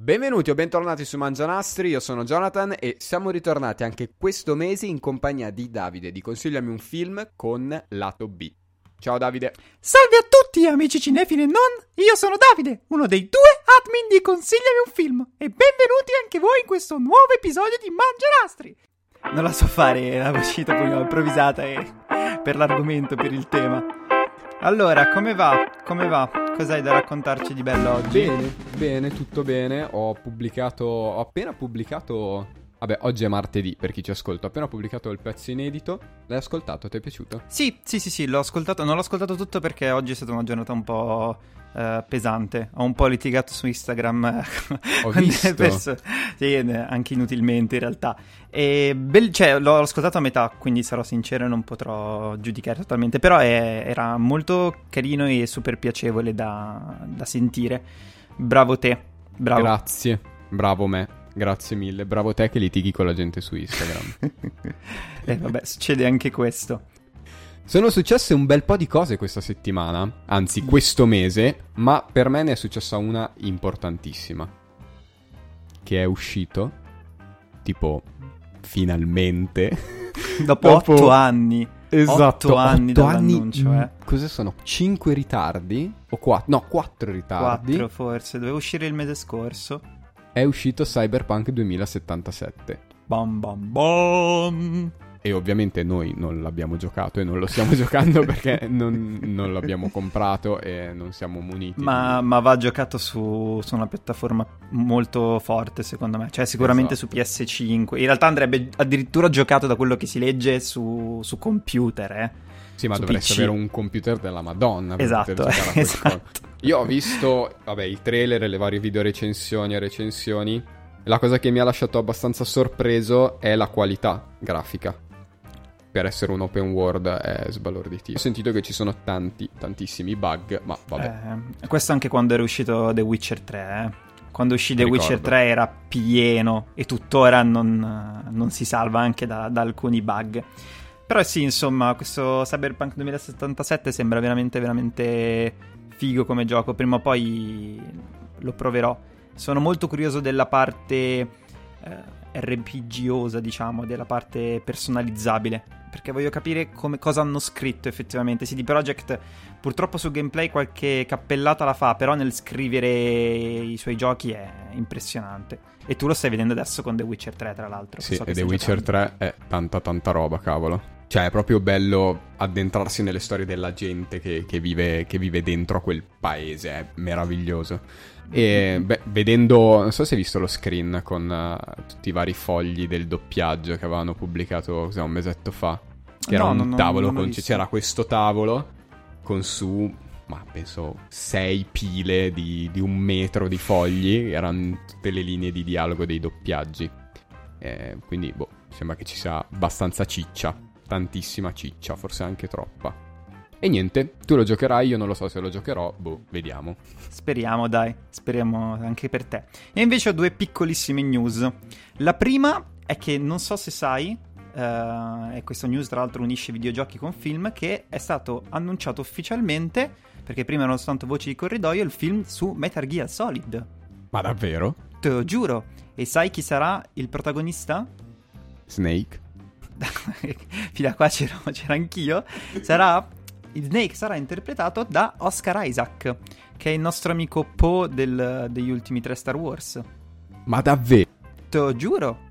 Benvenuti o bentornati su Mangianastri, io sono Jonathan e siamo ritornati anche questo mese in compagnia di Davide di Consigliami un film con Lato B. Ciao Davide. Salve a tutti amici cinefili e non, io sono Davide, uno dei due admin di Consigliami un film e benvenuti anche voi in questo nuovo episodio di Mangianastri. Non la so fare la uscita improvvisata e per l'argomento, per il tema. Allora, come va? Come va? Cos'hai da raccontarci di bello oggi? Bene, bene, tutto bene. Ho pubblicato, ho appena pubblicato Vabbè, oggi è martedì per chi ci ascolta. Ho appena pubblicato il pezzo inedito. L'hai ascoltato? Ti è piaciuto? Sì, sì, sì, sì, l'ho ascoltato. Non l'ho ascoltato tutto perché oggi è stata una giornata un po' uh, pesante. Ho un po' litigato su Instagram. Ho visto. Perso... Sì, anche inutilmente in realtà. E bel... cioè, l'ho ascoltato a metà, quindi sarò sincero e non potrò giudicare totalmente. Però è... era molto carino e super piacevole da, da sentire. Bravo te. Bravo. Grazie. Bravo me. Grazie mille. Bravo te che litighi con la gente su Instagram. eh, vabbè, succede anche questo. Sono successe un bel po' di cose questa settimana, anzi questo mese, ma per me ne è successa una importantissima. Che è uscito, tipo, finalmente. Dopo, Dopo... otto anni. Esatto, 8 anni otto dall'annuncio, anni, eh. Cosa sono? 5 ritardi? O 4? No, 4 ritardi. 4 forse, doveva uscire il mese scorso. È uscito Cyberpunk 2077. Bam bam bam. E ovviamente noi non l'abbiamo giocato e non lo stiamo giocando perché non, non, l'abbiamo comprato e non siamo muniti. Ma, ma va giocato su, su, una piattaforma molto forte secondo me, cioè sicuramente esatto. su PS5. In realtà andrebbe addirittura giocato da quello che si legge su, su computer, eh. Sì, ma dovresti PC. avere un computer della Madonna per esatto, poter giocare esatto. Io ho visto, vabbè, i trailer e le varie video recensioni e recensioni. La cosa che mi ha lasciato abbastanza sorpreso è la qualità grafica per essere un open world è sbalorditivo. Ho sentito che ci sono tanti, tantissimi bug, ma vabbè. Eh, questo anche quando era uscito The Witcher 3, eh. Quando uscì The Ricordo. Witcher 3 era pieno e tuttora non, non si salva anche da, da, alcuni bug. Però sì, insomma, questo Cyberpunk 2077 sembra veramente, veramente figo come gioco. Prima o poi lo proverò. Sono molto curioso della parte eh, RPGosa, diciamo, della parte personalizzabile perché voglio capire come, cosa hanno scritto effettivamente. CD Projekt purtroppo su gameplay qualche cappellata la fa, però nel scrivere i suoi giochi è impressionante. E tu lo stai vedendo adesso con The Witcher 3, tra l'altro. Sì, so e The Witcher giocando. 3 è tanta tanta roba, cavolo. Cioè, è proprio bello addentrarsi nelle storie della gente che, che, vive, che vive dentro a quel paese, è meraviglioso. E beh, vedendo, non so se hai visto lo screen con uh, tutti i vari fogli del doppiaggio che avevano pubblicato cos'è, un mesetto fa. Che era no, un no, tavolo, con, c'era questo tavolo con su, ma penso, sei pile di, di, un metro di fogli. Erano tutte le linee di dialogo dei doppiaggi. Eh, quindi, boh, sembra che ci sia abbastanza ciccia. Tantissima ciccia, forse anche troppa. E niente, tu lo giocherai, io non lo so se lo giocherò, boh, vediamo. Speriamo, dai, speriamo anche per te. E invece ho due piccolissime news. La prima è che non so se sai, uh, e questa news tra l'altro unisce videogiochi con film, che è stato annunciato ufficialmente, perché prima erano soltanto voci di corridoio, il film su Metal Gear Solid. Ma davvero? Te lo giuro. E sai chi sarà il protagonista? Snake. Fino a qua c'ero, c'era anch'io. Sarà Snake sarà interpretato da Oscar Isaac, che è il nostro amico Poe degli ultimi tre Star Wars. Ma davvero? Te lo giuro.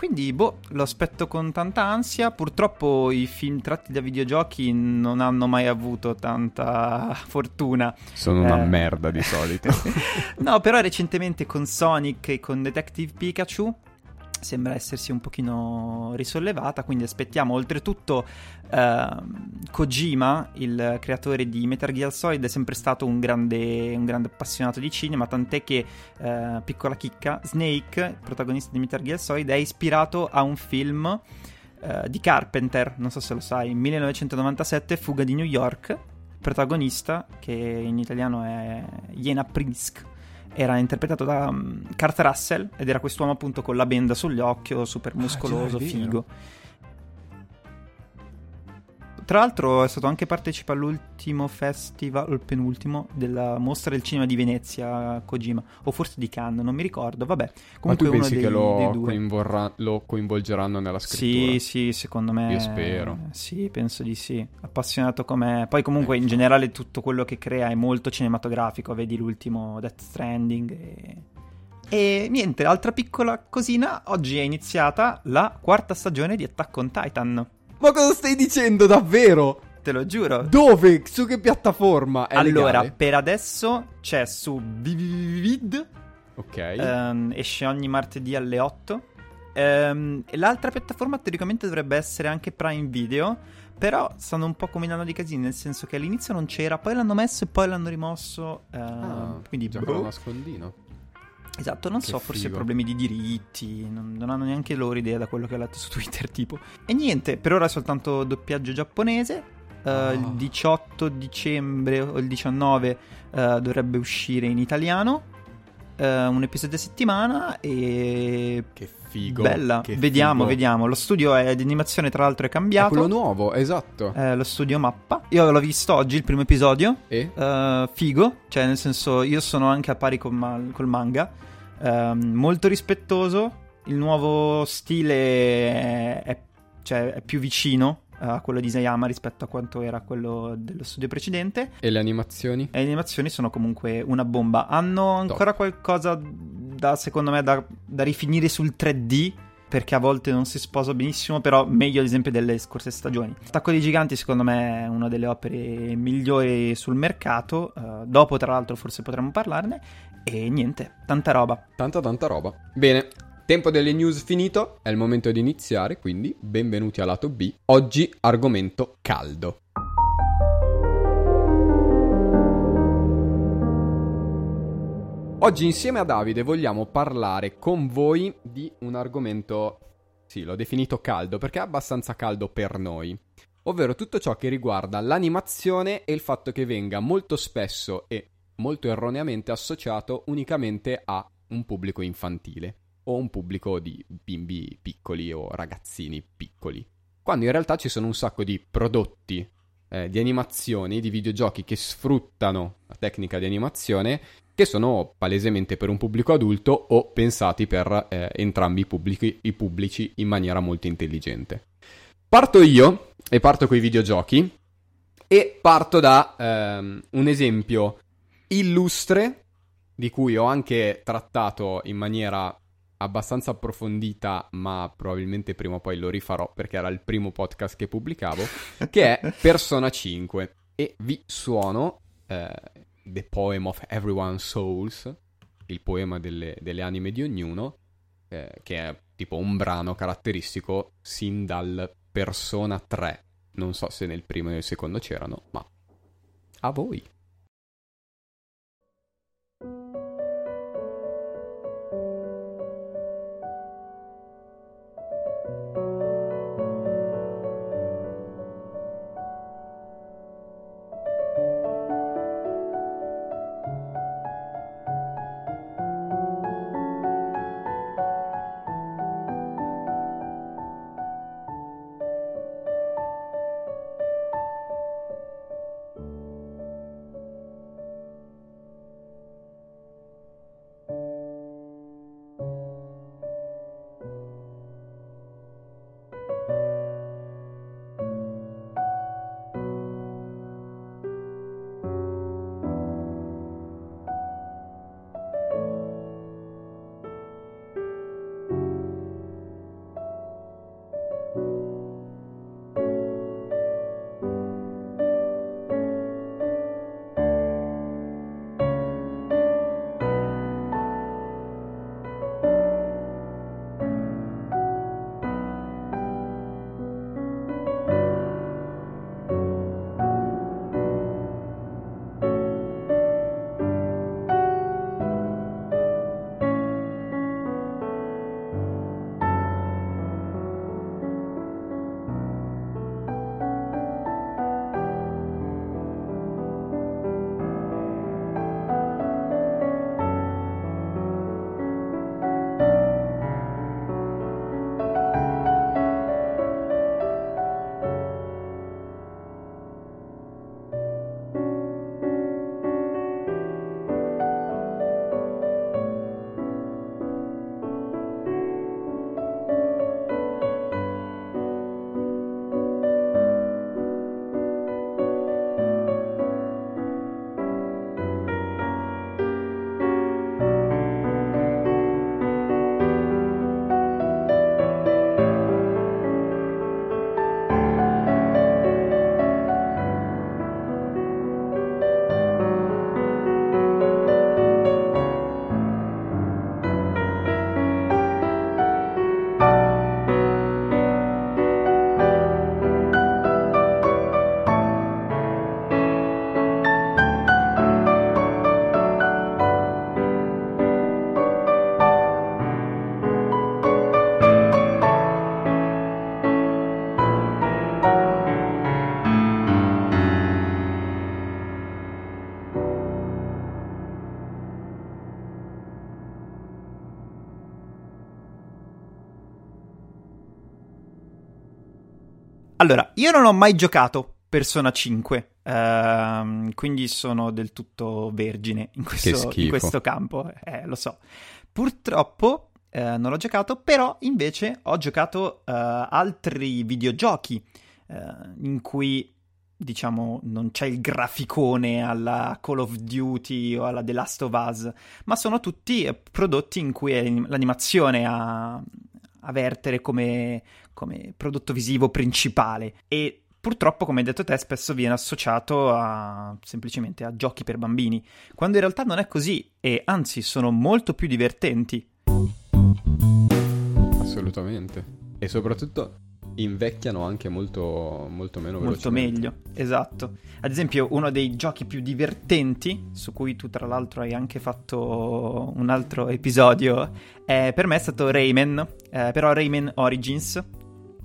Quindi, boh, lo aspetto con tanta ansia. Purtroppo i film tratti da videogiochi non hanno mai avuto tanta fortuna. Sono una eh... merda di solito. no, però recentemente con Sonic e con Detective Pikachu sembra essersi un pochino risollevata, quindi aspettiamo. Oltretutto, eh, Kojima, il creatore di Metal Gear Solid, è sempre stato un grande, un grande appassionato di cinema, tant'è che, eh, piccola chicca, Snake, protagonista di Metal Gear Solid, è ispirato a un film eh, di Carpenter, non so se lo sai, 1997, Fuga di New York, protagonista, che in italiano è Jena Prisk era interpretato da um, Kurt Russell ed era quest'uomo appunto con la benda sull'occhio, super muscoloso, ah, figo. Tra l'altro è stato anche partecipa all'ultimo festival, il penultimo, della mostra del cinema di Venezia Kojima, o forse di Cannes, non mi ricordo, vabbè. Comunque Ma tu pensi dei, che lo, coinvolra- lo, coinvolgeranno nella scrittura? Sì, sì, secondo me. Io spero. Sì, penso di sì. Appassionato com'è. Poi comunque in generale tutto quello che crea è molto cinematografico, vedi l'ultimo Death Stranding e... E niente, altra piccola cosina, oggi è iniziata la quarta stagione di Attack on Titan. Ma cosa stai dicendo davvero? Te lo giuro. Dove? Su che piattaforma? È allora, legale? per adesso c'è su Vivid. Ok. Um, esce ogni martedì alle 8. Um, e l'altra piattaforma teoricamente dovrebbe essere anche Prime Video. Però stanno un po' combinando di casini, nel senso che all'inizio non c'era, poi l'hanno messo e poi l'hanno rimosso. Uh, ah, quindi boh. nascondino. Esatto, non che so, forse figo. problemi di diritti, non, non, hanno neanche loro idea da quello che ho letto su Twitter, tipo. E niente, per ora è soltanto doppiaggio giapponese. Uh, oh. Il 18 dicembre o il 19 uh, eh, dovrebbe uscire in italiano. Uh, un episodio a settimana e... Che figo. Bella, che vediamo, figo. vediamo. Lo studio è, di animazione tra l'altro è cambiato. È quello nuovo, esatto. Eh, lo studio mappa. Io l'ho visto oggi, il primo episodio. E? figo, cioè nel senso io sono anche a pari col, ma- col manga Um, molto rispettoso. Il nuovo stile è, cioè, è, più vicino a quello di Isayama rispetto a quanto era quello dello studio precedente. E le animazioni? E le animazioni sono comunque una bomba. Hanno ancora Top. qualcosa da, secondo me, da, da rifinire sul 3D perché a volte non si sposa benissimo, però meglio ad esempio delle scorse stagioni. Attacco dei Giganti secondo me è una delle opere migliori sul mercato, uh, dopo tra l'altro forse potremmo parlarne, e niente, tanta roba. Tanta tanta roba. Bene, tempo delle news finito, è il momento di iniziare, quindi benvenuti a lato B. Oggi argomento caldo. Oggi insieme a Davide vogliamo parlare con voi di un argomento, sì, l'ho definito caldo perché è abbastanza caldo per noi, ovvero tutto ciò che riguarda l'animazione e il fatto che venga molto spesso e molto erroneamente associato unicamente a un pubblico infantile o un pubblico di bimbi piccoli o ragazzini piccoli, quando in realtà ci sono un sacco di prodotti eh, di animazioni, di videogiochi che sfruttano la tecnica di animazione che sono palesemente per un pubblico adulto o pensati per eh, entrambi i pubblici, i pubblici in maniera molto intelligente. Parto io e parto con i videogiochi e parto da ehm, un esempio illustre di cui ho anche trattato in maniera abbastanza approfondita, ma probabilmente prima o poi lo rifarò perché era il primo podcast che pubblicavo, che è Persona 5 e vi suono eh, The Poem of Everyone's Souls, il poema delle, delle anime di ognuno, eh, che è tipo un brano caratteristico sin dal Persona 3. Non so se nel primo e nel secondo c'erano, ma a voi. Allora, io non ho mai giocato Persona 5, ehm, quindi sono del tutto vergine in questo, in questo campo, eh, lo so. Purtroppo eh, non l'ho giocato, però invece ho giocato eh, altri videogiochi eh, in cui diciamo, non c'è il graficone alla Call of Duty o alla The Last of Us, ma sono tutti prodotti in cui l'animazione a, a vertere come, come prodotto visivo principale. E purtroppo, come hai detto te, spesso viene associato a, semplicemente a giochi per bambini, quando in realtà non è così e anzi sono molto più divertenti. Assolutamente. E soprattutto invecchiano anche molto, molto meno Molto meglio, esatto. Ad esempio, uno dei giochi più divertenti, su cui tu tra l'altro hai anche fatto un altro episodio, è, per me è stato Rayman, eh, però Rayman Origins.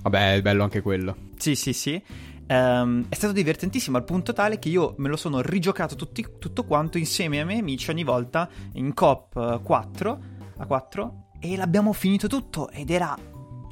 Vabbè, è bello anche quello. Sì, sì, sì. Um, è stato divertentissimo al punto tale che io me lo sono rigiocato tutti, tutto quanto insieme ai miei amici ogni volta in COP 4 a 4 e l'abbiamo finito tutto ed era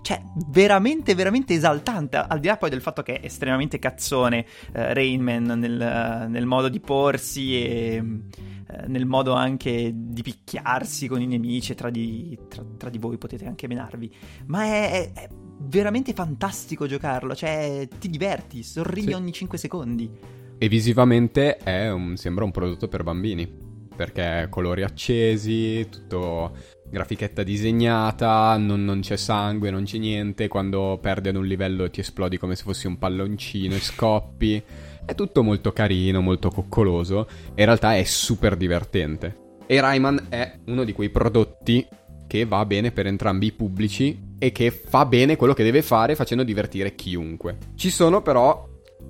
cioè, veramente, veramente esaltante. Al di là poi del fatto che è estremamente cazzone eh, Rainman nel, nel, modo di porsi e eh, nel modo anche di picchiarsi con i nemici. Tra di, tra, tra di voi potete anche menarvi. Ma è, è, è, veramente fantastico giocarlo. Cioè, ti diverti, sorridi sì. ogni 5 secondi. E visivamente un, sembra un prodotto per bambini. Perché colori accesi, tutto grafichetta disegnata, non, non, c'è sangue, non c'è niente, quando perdi ad un livello ti esplodi come se fossi un palloncino e scoppi. È tutto molto carino, molto coccoloso e in realtà è super divertente. E Rayman è uno di quei prodotti che va bene per entrambi i pubblici e che fa bene quello che deve fare facendo divertire chiunque. Ci sono però,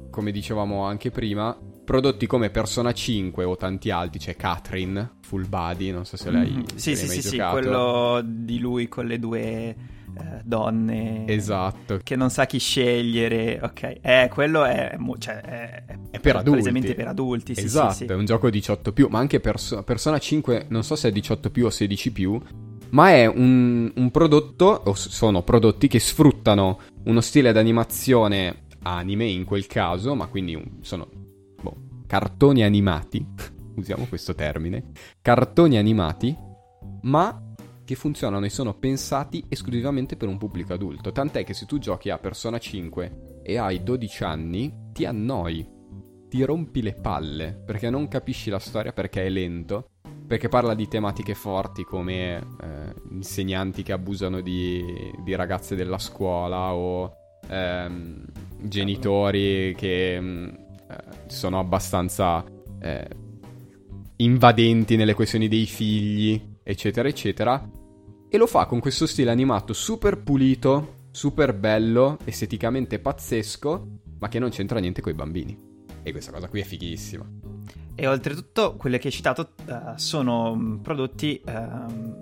come dicevamo anche prima, prodotti come Persona 5 o tanti altri, c'è Catherine, Full Body, non so se lei mm-hmm. Sì, sì, sì, giocato. sì, quello di lui con le due eh, donne esatto che non sa chi scegliere ok eh quello è, cioè, è, è per adulti per adulti sì, esatto sì, sì. è un gioco 18 più ma anche Perso- Persona 5 non so se è 18 più o 16 più ma è un, un prodotto o sono prodotti che sfruttano uno stile d'animazione anime in quel caso ma quindi sono cartoni animati, usiamo questo termine, cartoni animati, ma che funzionano e sono pensati esclusivamente per un pubblico adulto. Tant'è che se tu giochi a Persona 5 e hai 12 anni, ti annoi, ti rompi le palle, perché non capisci la storia perché è lento, perché parla di tematiche forti come eh, insegnanti che abusano di, di, ragazze della scuola o ehm, genitori che mm, sono abbastanza eh, invadenti nelle questioni dei figli, eccetera, eccetera. E lo fa con questo stile animato super pulito, super bello, esteticamente pazzesco, ma che non c'entra niente con i bambini. E questa cosa qui è fighissima. E oltretutto, quelle che hai citato uh, sono mm, prodotti uh,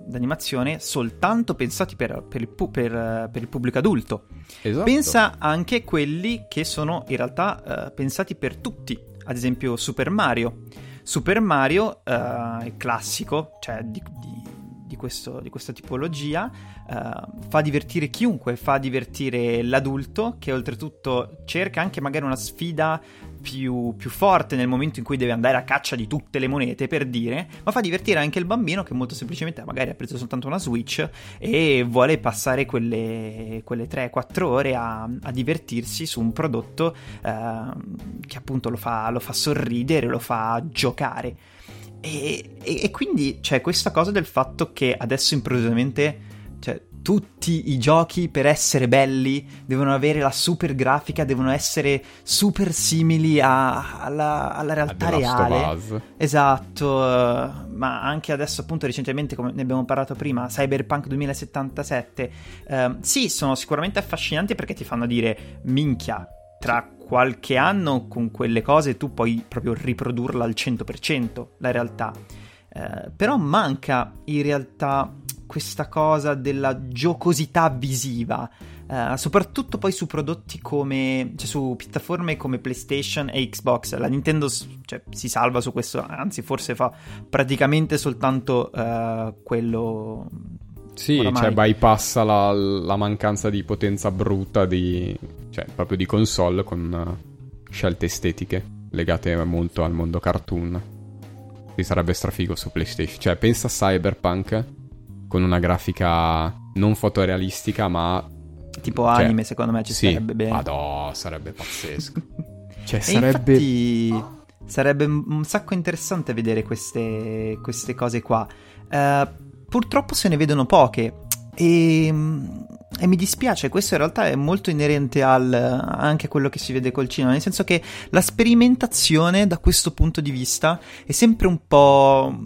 d'animazione soltanto pensati per, per, il pu- per, uh, per, il pubblico adulto. Esatto. Pensa anche a quelli che sono in realtà pensati per tutti, ad esempio Super Mario. Super Mario è classico, cioè di, di, di, questo, di questa tipologia, fa divertire chiunque, fa divertire l'adulto che oltretutto cerca anche magari una sfida più, più, forte nel momento in cui deve andare a caccia di tutte le monete, per dire, ma fa divertire anche il bambino che molto semplicemente magari ha preso soltanto una Switch e vuole passare quelle, quelle 3-4 ore a, a, divertirsi su un prodotto eh, che appunto lo fa, lo fa sorridere, lo fa giocare. E, e, e quindi c'è questa cosa del fatto che adesso improvvisamente cioè, tutti i giochi per essere belli devono avere la super grafica, devono essere super simili a, alla, alla, realtà reale. Esatto, ma anche adesso appunto recentemente come ne abbiamo parlato prima, Cyberpunk 2077. Eh, sì, sono sicuramente affascinanti perché ti fanno dire minchia, tra qualche anno con quelle cose tu puoi proprio riprodurla al 100% la realtà. Eh, però manca in realtà questa cosa della giocosità visiva, uh, soprattutto poi su prodotti come, cioè su piattaforme come PlayStation e Xbox. La Nintendo cioè, si salva su questo, anzi forse fa praticamente soltanto uh, quello Sì, oramai. cioè bypassa la, la mancanza di potenza brutta di, cioè, proprio di console con uh, scelte estetiche legate molto al mondo cartoon. Quindi sarebbe strafigo su PlayStation. Cioè, pensa a Cyberpunk con una grafica non fotorealistica, ma Tipo Cioè, anime, secondo me ci sì, sarebbe bene. Madò, sarebbe pazzesco. cioè, E sarebbe infatti sarebbe un sacco interessante vedere queste, queste cose qua. Eh, purtroppo se ne vedono poche e, e mi dispiace, questo in realtà è molto inerente al, anche a quello che si vede col cinema, nel senso che la sperimentazione da questo punto di vista è sempre un po',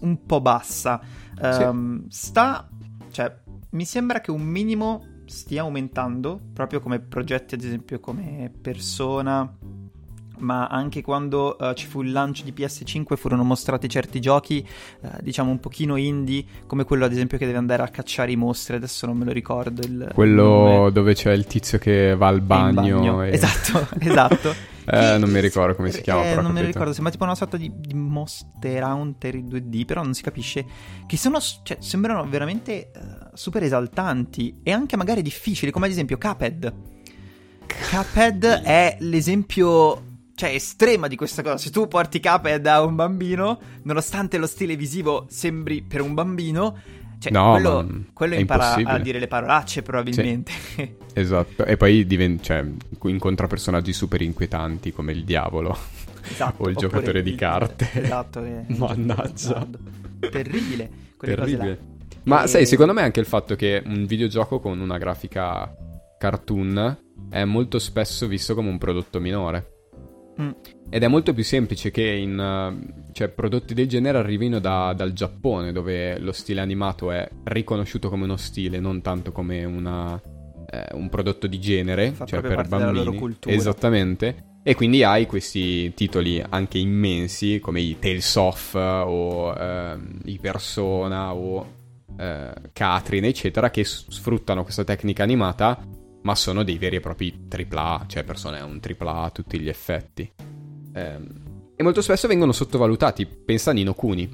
un po' bassa. Ehm, Sta, cioè, mi sembra che un minimo stia aumentando, proprio come progetti, ad esempio, come Persona. Ma anche quando eh, ci fu il lancio di PS5 furono mostrati certi giochi, eh, diciamo un pochino indie, come quello ad esempio che deve andare a cacciare i mostri, adesso non me lo ricordo. Il quello dove c'è il tizio che va al in bagno. e- Esatto, esatto. Eh, non mi ricordo come si chiama, eh, però non me lo ricordo, sembra tipo una sorta di, di Monster Hunter in 2D, però non si capisce. Che sono, cioè, sembrano veramente eh, super esaltanti e anche magari difficili, come ad esempio Cuphead. Cuphead è l'esempio, cioè, estrema di questa cosa. Se tu porti Cuphead a un bambino, nonostante lo stile visivo sembri per un bambino, cioè, No, quello, quello impara a dire le parolacce probabilmente. Esatto, e poi diven- cioè, incontra personaggi super inquietanti come il diavolo. Esatto, O il giocatore di carte. Esatto, che- Mannaggia. Terribile. cose là. Terribile. Ma E- sai, secondo me anche il fatto che un videogioco con una grafica cartoon è molto spesso visto come un prodotto minore. Mm. Ed è molto più semplice che in uh, cioè, prodotti del genere arrivino da- dal Giappone, dove lo stile animato è riconosciuto come uno stile, non tanto come una, eh, un prodotto di genere, Fa cioè per bambini. Esattamente. E quindi hai questi titoli anche immensi, come i Tales of o ehm, i Persona o eh, Catherine, eccetera, che sfruttano questa tecnica animata, ma sono dei veri e propri AAA, cioè Persona è un AAA a tutti gli effetti. Ehm, e molto spesso vengono sottovalutati. Pensa a Nino Kuni.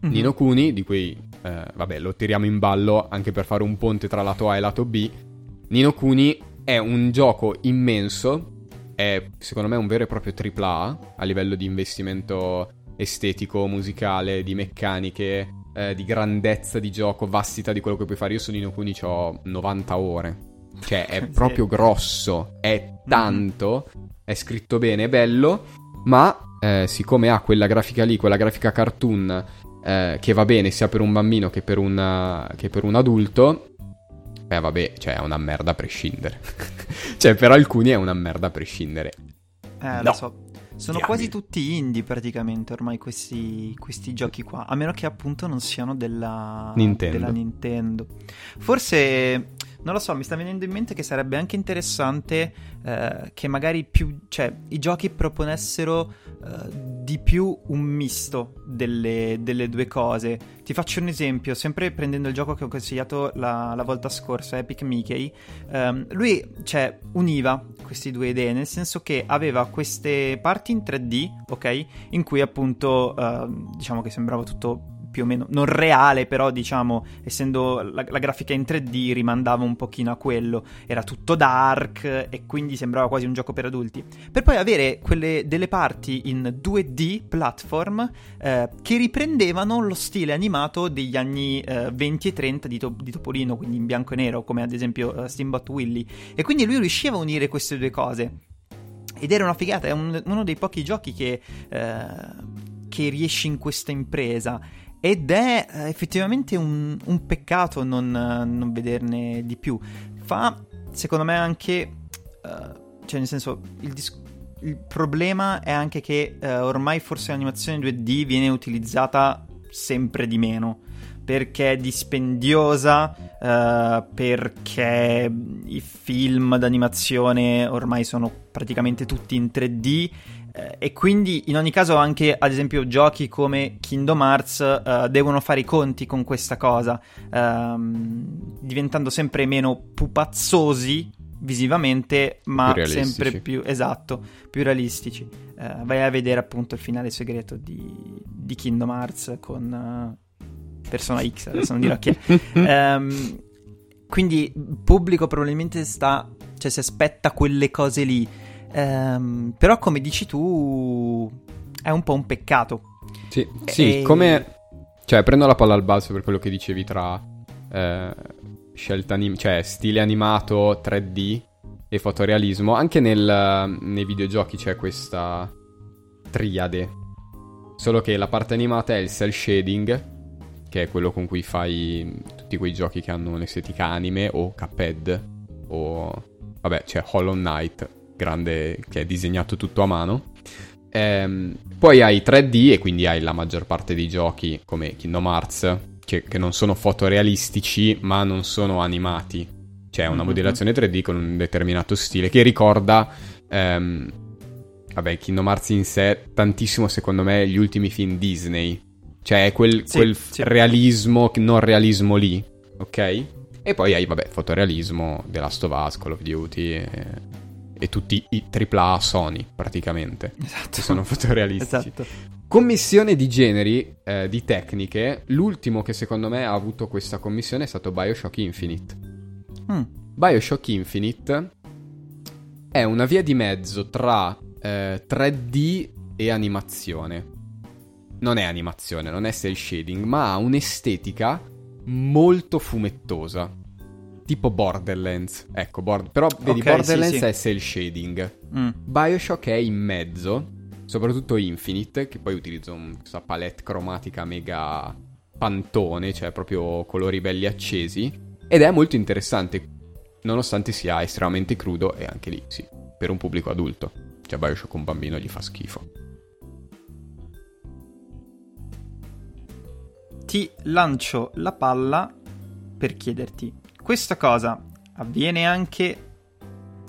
Mhm. Nino Kuni, di cui, eh, vabbè, lo tiriamo in ballo anche per fare un ponte tra lato A e lato B. Nino Kuni è un gioco immenso, è secondo me un vero e proprio AAA a livello di investimento estetico, musicale, di meccaniche, eh, di grandezza di gioco, vastità di quello che puoi fare. Io su Nino Kuni ho 90 ore. Cioè, è. Mhm. proprio grosso, è tanto, è scritto bene, è bello, ma eh, siccome ha quella grafica lì, quella grafica cartoon eh, che va bene sia per un bambino che per un, che per un adulto, beh vabbè, cioè è una merda a prescindere. cioè per alcuni è una merda a prescindere. Eh, No. lo so. Sono Diamine. quasi tutti indie praticamente ormai questi, questi giochi qua, a meno che appunto non siano della Nintendo. della Nintendo. Forse, non lo so, mi sta venendo in mente che sarebbe anche interessante eh, che magari più, cioè, i giochi proponessero eh, di più un misto delle, delle due cose. Ti faccio un esempio, sempre prendendo il gioco che ho consigliato la, la volta scorsa, Epic Mickey. ehm, lui, cioè, univa queste due idee, nel senso che aveva queste parti in 3D, ok? In cui appunto, ehm, diciamo che sembrava tutto più o meno non reale, però diciamo, essendo la, la grafica in 3D rimandava un pochino a quello, era tutto dark e quindi sembrava quasi un gioco per adulti. Per poi avere quelle delle parti in 2D platform eh, che riprendevano lo stile animato degli anni eh, 20 e 30 di, To- di Topolino, quindi in bianco e nero, come ad esempio eh, Steamboat Willy. E quindi lui riusciva a unire queste due cose. Ed era una figata, è un- uno dei pochi giochi che, eh, che riesce in questa impresa. Ed è eh, effettivamente un, un peccato non, non vederne di più. Fa, secondo me, anche. eh, cioè, nel senso, il, dis- il problema è anche che eh, ormai forse l'animazione 2D viene utilizzata sempre di meno. Perché è dispendiosa, eh, perché i film d'animazione ormai sono praticamente tutti in 3D. Eh, e quindi in ogni caso anche ad esempio giochi come Kingdom Hearts eh, devono fare i conti con questa cosa ehm, diventando sempre meno pupazzosi visivamente ma Più sempre più esatto più realistici Eh, vai a vedere appunto il finale segreto di, di Kingdom Hearts con, eh, persona X, adesso non dirò chi è. um, quindi il pubblico probabilmente sta, cioè si aspetta quelle cose lì. Um, però come dici tu è un po' un peccato. Sì, sì e... come... Cioè prendo la palla al balzo per quello che dicevi tra eh, scelta anim- cioè stile animato 3D e fotorealismo. Anche nel, nei videogiochi c'è questa triade. Solo che la parte animata è il cell shading, che è quello con cui fai tutti quei giochi che hanno un'estetica anime, o Cuphead, o... vabbè, c'è Hollow Knight, grande, che è disegnato tutto a mano. Ehm, poi hai 3D e quindi hai la maggior parte dei giochi come Kingdom Hearts, che, che non sono fotorealistici ma non sono animati. C'è una mm-hmm. modellazione 3D con un determinato stile che ricorda... Ehm, vabbè, Kingdom Hearts in sé tantissimo secondo me gli ultimi film Disney. Cioè è quel, sì, quel sì. realismo, non realismo lì, ok? E poi hai, vabbè, fotorealismo, The Last of Us, Call of Duty... E e tutti i AAA Sony praticamente. Esatto. sono fotorealistici. Esatto. Commissione di generi, eh, di tecniche, l'ultimo che secondo me ha avuto questa commissione è stato Bioshock Infinite. Mm. Bioshock Infinite è una via di mezzo tra eh, 3D e animazione. Non è animazione, non è cel shading, ma ha un'estetica molto fumettosa tipo Borderlands. Ecco, board- però vedi, okay, Borderlands sì, sì. è cel shading. Mm. Bioshock è in mezzo, soprattutto Infinite, che poi utilizza un, questa palette cromatica mega pantone, cioè proprio colori belli accesi. Ed è molto interessante, nonostante sia estremamente crudo e anche lì, sì, per un pubblico adulto. Cioè Bioshock un bambino gli fa schifo. Ti lancio la palla per chiederti questa cosa avviene anche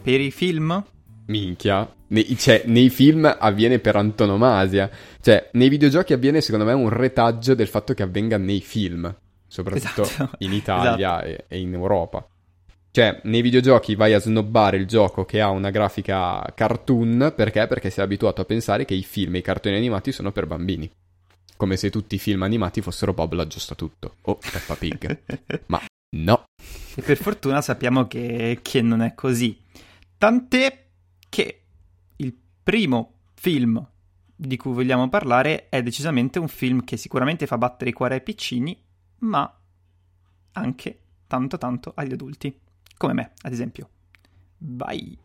per i film? Minchia. Nei, cioè, nei film avviene per antonomasia. Cioè, nei videogiochi avviene, secondo me, un retaggio del fatto che avvenga nei film. Soprattutto esatto. in Italia esatto. e, e in Europa. Cioè, nei videogiochi vai a snobbare il gioco che ha una grafica cartoon, perché? Perché sei abituato a pensare che i film e i cartoni animati sono per bambini. Come se tutti i film animati fossero Bob l'aggiusta tutto. O Peppa Pig. Ma No. E per fortuna sappiamo che, che non è così. Tant'è che il primo film di cui vogliamo parlare è decisamente un film che sicuramente fa battere i cuori ai piccini, ma anche tanto tanto agli adulti, come me, ad esempio. Vai!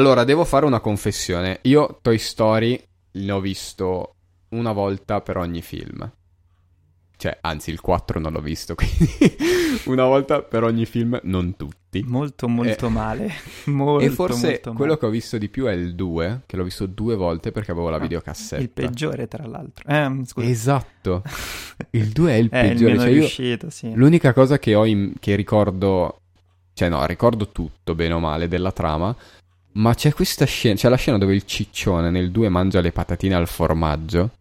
Allora, devo fare una confessione. Io Toy Story l'ho visto una volta per ogni film. Cioè, anzi, il 4 non l'ho visto, quindi una volta per ogni film, non tutti. Molto, molto eh, male. Molto, e forse molto quello male. che ho visto di più è il 2, che l'ho visto due volte perché avevo la Ah, videocassetta. Il peggiore, tra l'altro. Eh, scusa. Esatto. Il 2 è il il peggiore. meno cioè, io- riuscito, sì. L'unica cosa che ho in- che ricordo, cioè no, ricordo tutto bene o male della trama, ma c'è questa scena, c'è la scena dove il ciccione nel 2 mangia le patatine al formaggio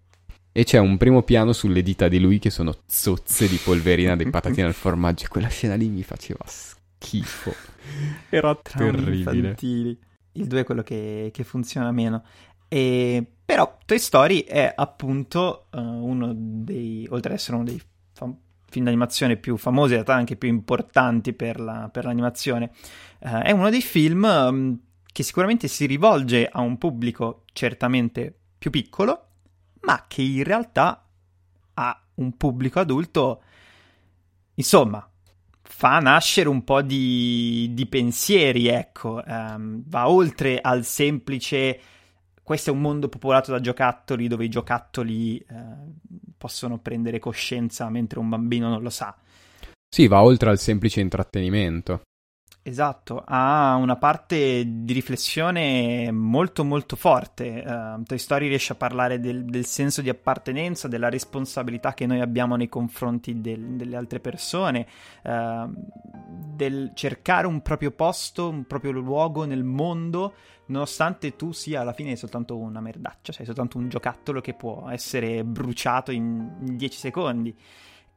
e c'è un primo piano sulle dita di lui che sono zozze di polverina di patatine al formaggio e quella scena lì mi faceva schifo. Era terribile. infantili. Il 2 è quello che, che funziona meno. E, però Toy Story è appunto eh, uno dei, oltre ad essere uno dei fam- film d'animazione più famosi, in realtà anche più importanti per, la- per l'animazione, eh, è uno dei film mm, che sicuramente si rivolge a un pubblico certamente più piccolo, ma che in realtà ha un pubblico adulto, insomma, fa nascere un po' di, di pensieri, ecco, Ehm, va oltre al semplice questo è un mondo popolato da giocattoli dove i giocattoli eh, possono prendere coscienza mentre un bambino non lo sa. Sì, va oltre al semplice intrattenimento. Esatto, ha una parte di riflessione molto molto forte. Uh, Toy Story riesce a parlare del, del, senso di appartenenza, della responsabilità che noi abbiamo nei confronti del, delle altre persone, uh, del cercare un proprio posto, un proprio luogo nel mondo, nonostante tu sia alla fine soltanto una merdaccia, sei soltanto un giocattolo che può essere bruciato in 10 secondi.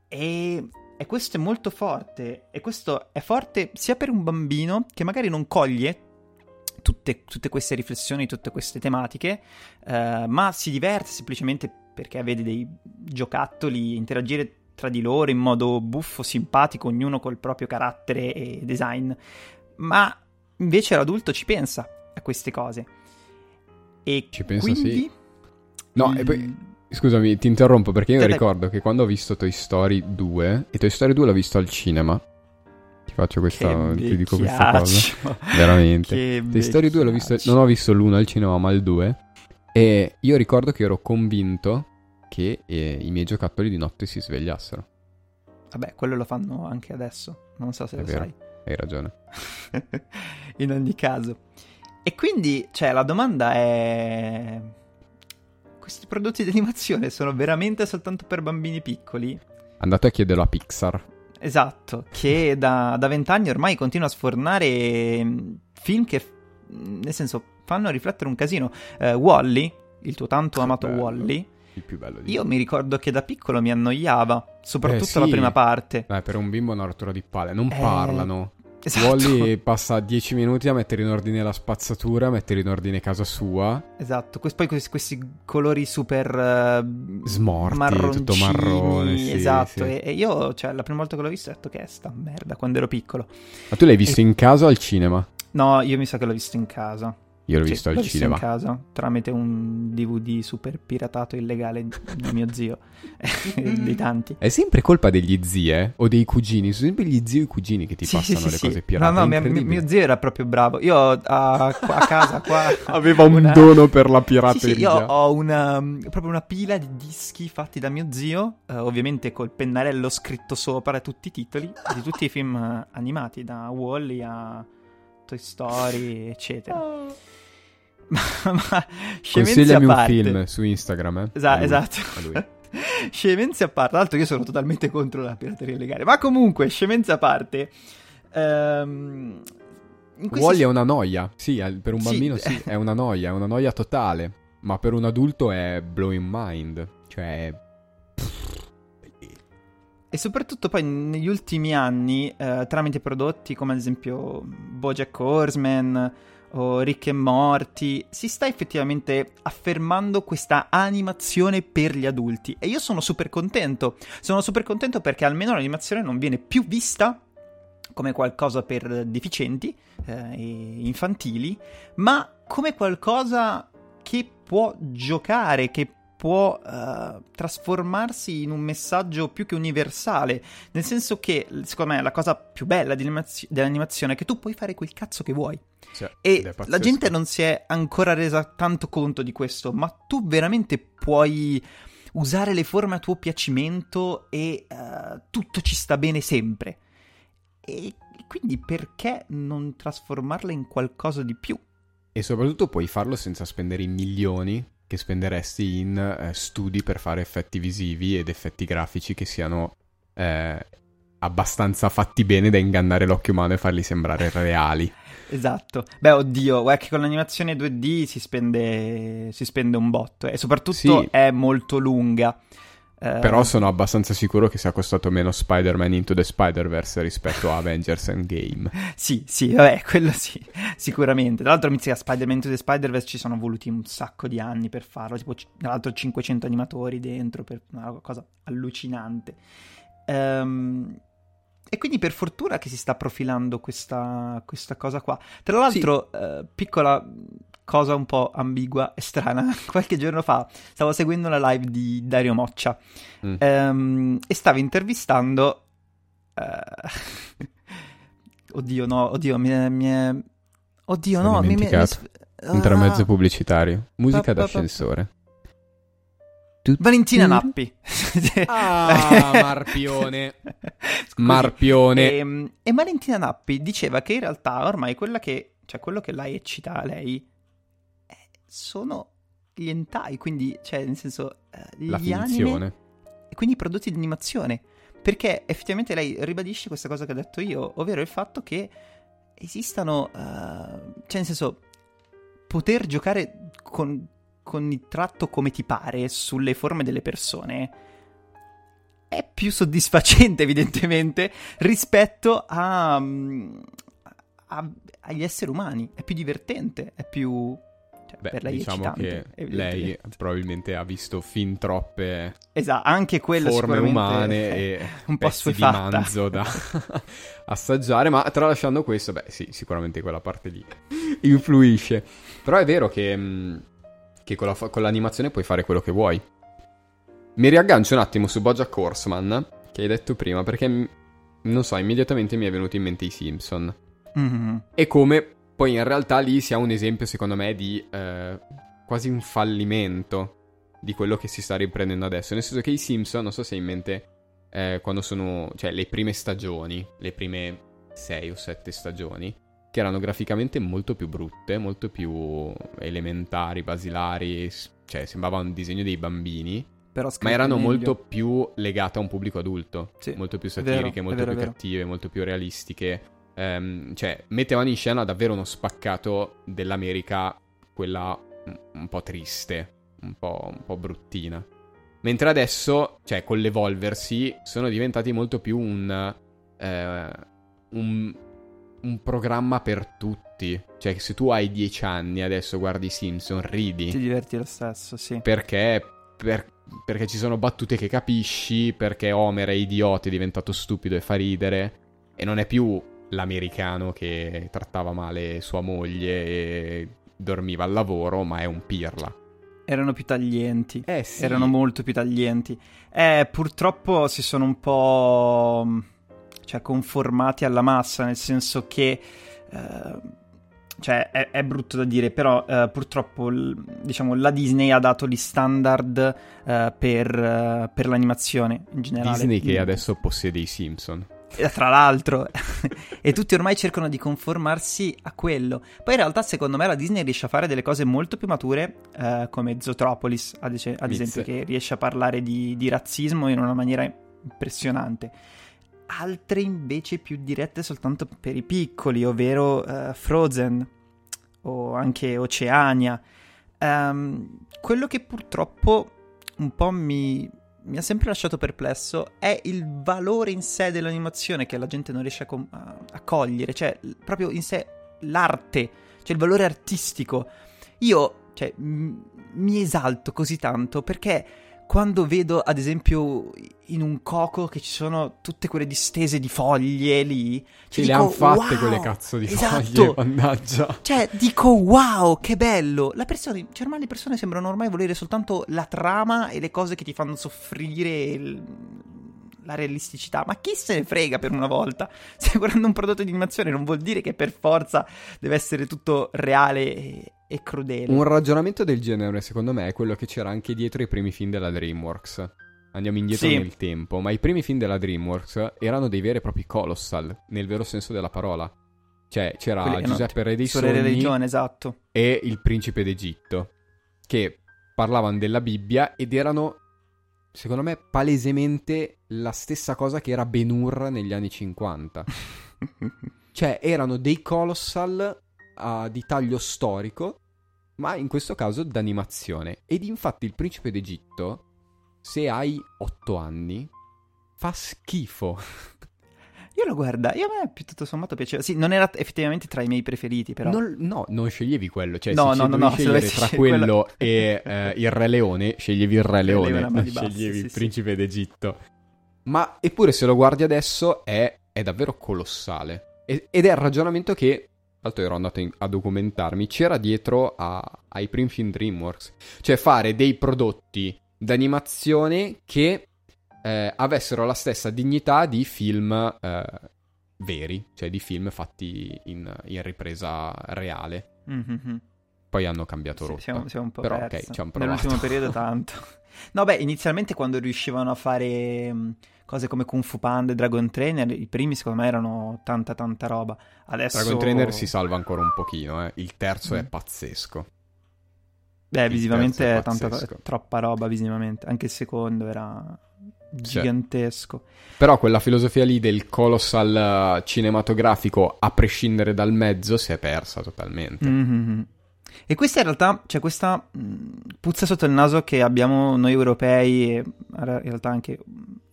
E e questo è molto forte. E questo è forte sia per un bambino che magari non coglie tutte, tutte queste riflessioni, tutte queste tematiche, eh, ma si diverte semplicemente perché vede dei giocattoli interagire tra di loro in modo buffo, simpatico, ognuno col proprio carattere e design. Ma invece l'adulto ci pensa a queste cose. E ci pensa quindi... sì. No, e poi Scusami, ti interrompo perché io ricordo che quando ho visto Toy Story 2, e Toy Story 2 l'ho visto al cinema. Ti faccio questa. Ti dico questa cosa. Veramente. Che Toy Story 2 l'ho visto. Non ho visto l'1 al cinema, ma il 2. E io ricordo che ero convinto che eh, i miei giocattoli di notte si svegliassero. Vabbè, quello lo fanno anche adesso. Non so se È lo vero. sai. Hai ragione. In ogni caso. E quindi, cioè, la domanda è questi prodotti di animazione sono veramente soltanto per bambini piccoli? Andate a chiederlo a Pixar. Esatto, che da vent'anni ormai continua a sfornare mm, film che, nel senso, fanno riflettere un casino. Uh, Wally, il tuo tanto amato bello. Wally, Il più bello di io mi ricordo che da piccolo mi annoiava, soprattutto Eh, sì. la prima parte. Dai, per un bimbo è una rottura di palle. Non Eh, parlano. Esatto. Wally passa 10 minuti a mettere in ordine la spazzatura, a mettere in ordine casa sua. Esatto, quest- poi questi, questi colori super eh, Smorti, marroncini, tutto marrone, sì, esatto. sì. E, e io, cioè, la prima volta che l'ho visto ho detto che è sta merda quando ero piccolo. Ma tu l'hai visto in casa o al cinema? No, io mi sa che l'ho visto in casa. Io l'ho Sì, visto al l'ho cinema. in casa tramite un DVD super piratato illegale di mio zio, dei tanti. È sempre colpa degli zii, eh? O dei cugini. Sono sempre gli zii o i cugini che ti Sì, passano sì, le cose pirate. No, no, mio, mio zio era proprio bravo. Io a, a casa qua Aveva un una- dono per la pirateria. sì, io ho una, proprio una pila di dischi fatti da mio zio, eh, ovviamente col pennarello scritto sopra tutti i titoli di tutti i film eh, animati, da Wally a Toy Story, eccetera. ma, ma scemenze a Consigliami un film su Instagram, eh? Esa- A lui, esatto. a lui. scemenze a parte. Tra l'altro io sono totalmente contro la pirateria illegale. Ma comunque, scemenze a parte. ehm, Wally è una noia. Sì, per un Sì. bambino sì, è una noia, è una noia totale. Ma per un adulto è blowing mind. Cioè... E soprattutto poi negli ultimi anni, eh, tramite prodotti come ad esempio Bojack Horseman o Rick e Morty, si sta effettivamente affermando questa animazione per gli adulti. E io sono super contento. Sono super contento perché almeno l'animazione non viene più vista come qualcosa per deficienti eh, infantili, ma come qualcosa che può giocare, che può uh, trasformarsi in un messaggio più che universale, nel senso che, secondo me, la cosa più bella dell'animazione è che tu puoi fare quel cazzo che vuoi. Cioè, e la gente non si è ancora resa tanto conto di questo, ma tu veramente puoi usare le forme a tuo piacimento e uh, tutto ci sta bene sempre. E quindi perché non trasformarla in qualcosa di più? E soprattutto puoi farlo senza spendere i milioni che spenderesti in eh, studi per fare effetti visivi ed effetti grafici che siano eh, abbastanza fatti bene da ingannare l'occhio umano e farli sembrare reali. Esatto. Beh, oddio, guarda che con l'animazione 2D si spende, si spende un botto e soprattutto sì. è molto lunga. Eh, Però sono abbastanza sicuro che sia costato meno Spider-Man Into the Spider-Verse rispetto a Avengers Endgame. sì, sì, vabbè, quello sì, sicuramente. Tra l'altro mi sa Spider-Man Into the Spider-Verse ci sono voluti un sacco di anni per farlo, tipo tra l'altro 500 animatori dentro, per una cosa allucinante. Um, e quindi per fortuna che si sta profilando questa, questa cosa qua. Tra l'altro, sì. uh, piccola cosa un po' ambigua e strana. Qualche giorno fa stavo seguendo la live di Dario Moccia mm. um, e stavo intervistando. Uh... oddio, no, oddio, mi è. Mi è... Oddio, no, mi, mi, mi... Intermezzo ah. pubblicitario. Musica d'ascensore. Valentina Nappi. ah, Marpione. Marpione. E, ehm, e, Valentina Nappi diceva che in realtà ormai quella che, cioè quello che la eccita lei sono gli hentai, quindi, cioè, nel senso, eh, gli La finzione. e quindi i prodotti di animazione. Perché effettivamente lei ribadisce questa cosa che ho detto io, ovvero il fatto che esistano, uh, cioè nel senso, poter giocare con, con il tratto come ti pare sulle forme delle persone è più soddisfacente evidentemente rispetto a, mm, a, agli esseri umani, è più divertente, è più cioè, Beh, per lei diciamo che lei probabilmente ha visto fin troppe esatto, anche forme umane e un po' pezzi di manzo da assaggiare, ma tralasciando questo, beh sì, sicuramente quella parte lì influisce. Però è vero che, mm, che con, la, con l'animazione puoi fare quello che vuoi. Mi riaggancio un attimo su Bojack Horseman, che hai detto prima, perché, non so, immediatamente mi è venuto in mente i Simpson. Mm-hmm. E come poi in realtà lì si ha un esempio, secondo me, di eh, quasi un fallimento di quello che si sta riprendendo adesso. Nel senso che i Simpson, non so se hai in mente, eh, quando sono, cioè le prime stagioni, le prime sei o sette stagioni, che erano graficamente molto più brutte, molto più elementari, basilari, cioè sembrava un disegno dei bambini. ma erano meglio. molto più legate a un pubblico adulto, sì, molto più satiriche, vero, molto vero, più cattive, molto più realistiche ehm, cioè, mettevano in scena davvero uno spaccato dell'America, quella un po' triste, un po', un po' bruttina. Mentre adesso, cioè, con l'evolversi, sono diventati molto più un, eh, un, un programma per tutti. Cioè, se tu hai dieci anni adesso guardi Simpson, ridi. Ti diverti lo stesso, sì. Perché, per, perché ci sono battute che capisci, perché Homer è idiota, è diventato stupido e fa ridere. E non è più l'americano che trattava male sua moglie e dormiva al lavoro, ma è un pirla. Erano più taglienti. Eh sì. Erano molto più taglienti. Eh, purtroppo si sono un po'... cioè, conformati alla massa, nel senso che... Eh, cioè, è, è, brutto da dire, però eh, purtroppo, diciamo, la Disney ha dato gli standard eh, per, eh, per, l'animazione in generale. Disney che adesso possiede i Simpson. Eh, tra l'altro, e tutti ormai cercano di conformarsi a quello. Poi in realtà, secondo me, la Disney riesce a fare delle cose molto più mature, eh, come Zootropolis, ad, es- ad esempio, che riesce a parlare di, di razzismo in una maniera impressionante. Altre invece più dirette soltanto per i piccoli, ovvero uh, Frozen o anche Oceania. Um, quello che purtroppo un po' mi, mi ha sempre lasciato perplesso è il valore in sé dell'animazione che la gente non riesce a, com- a cogliere, cioè proprio in sé l'arte, cioè il valore artistico. Io, cioè, m- mi esalto così tanto perché quando vedo, ad esempio, in un coco che ci sono tutte quelle distese di foglie lì. Cioè, Sì, dico, le han fatte wow, quelle cazzo di esatto. foglie, mannaggia. Cioè, dico wow, che bello! La persona, cioè, ormai le persone sembrano ormai volere soltanto la trama e le cose che ti fanno soffrire il- la realisticità. Ma chi se ne frega per una volta? Stai guardando un prodotto di animazione, non vuol dire che per forza deve essere tutto reale e, e crudele. Un ragionamento del genere, secondo me, è quello che c'era anche dietro i primi film della DreamWorks. Andiamo indietro Sì. nel tempo, ma i primi film della DreamWorks erano dei veri e propri colossal, nel vero senso della parola. Cioè, c'era Quelli Giuseppe Re dei Sogni religione, esatto. e il principe d'Egitto, che parlavano della Bibbia ed erano, secondo me, palesemente la stessa cosa che era Ben Hur negli anni 50. Cioè, erano dei colossal ah, di taglio storico, ma in questo caso d'animazione. Ed infatti il principe d'Egitto, se hai 8 anni, fa schifo. Io lo guarda, io a me tutto sommato piaceva. Sì, non era effettivamente tra i miei preferiti, però. Non- no, non sceglievi quello. Cioè, No, se no, no, no, se scegliere dovessi tra quello quello- e eh, il Re Leone, sceglievi il Re Leone, non basse, sceglievi sì, il sì. principe d'Egitto. Ma eppure, se lo guardi adesso, è, è davvero colossale. E- ed è il ragionamento che. Tra l'altro ero andato in- a documentarmi, c'era dietro a- ai primi film DreamWorks. Cioè fare dei prodotti d'animazione che eh, avessero la stessa dignità di film eh, veri, cioè di film fatti in, in ripresa reale. Mhm. Poi hanno cambiato rotta. siamo, siamo un po' Però, ok, perso. ci provato. Nell'ultimo periodo tanto. No, beh, inizialmente quando riuscivano a fare mh, cose come Kung Fu Panda e Dragon Trainer, i primi secondo me erano tanta tanta roba. Adesso... Dragon Trainer si salva ancora un pochino, eh. Il terzo è Mm. pazzesco. Beh, il visivamente è è tanta, troppa roba visivamente. Anche il secondo era gigantesco. Però quella filosofia lì del colossal eh, cinematografico, a prescindere dal mezzo, si è persa totalmente. Mhm. E questa in realtà, cioè questa mh, puzza sotto il naso che abbiamo noi europei e in realtà anche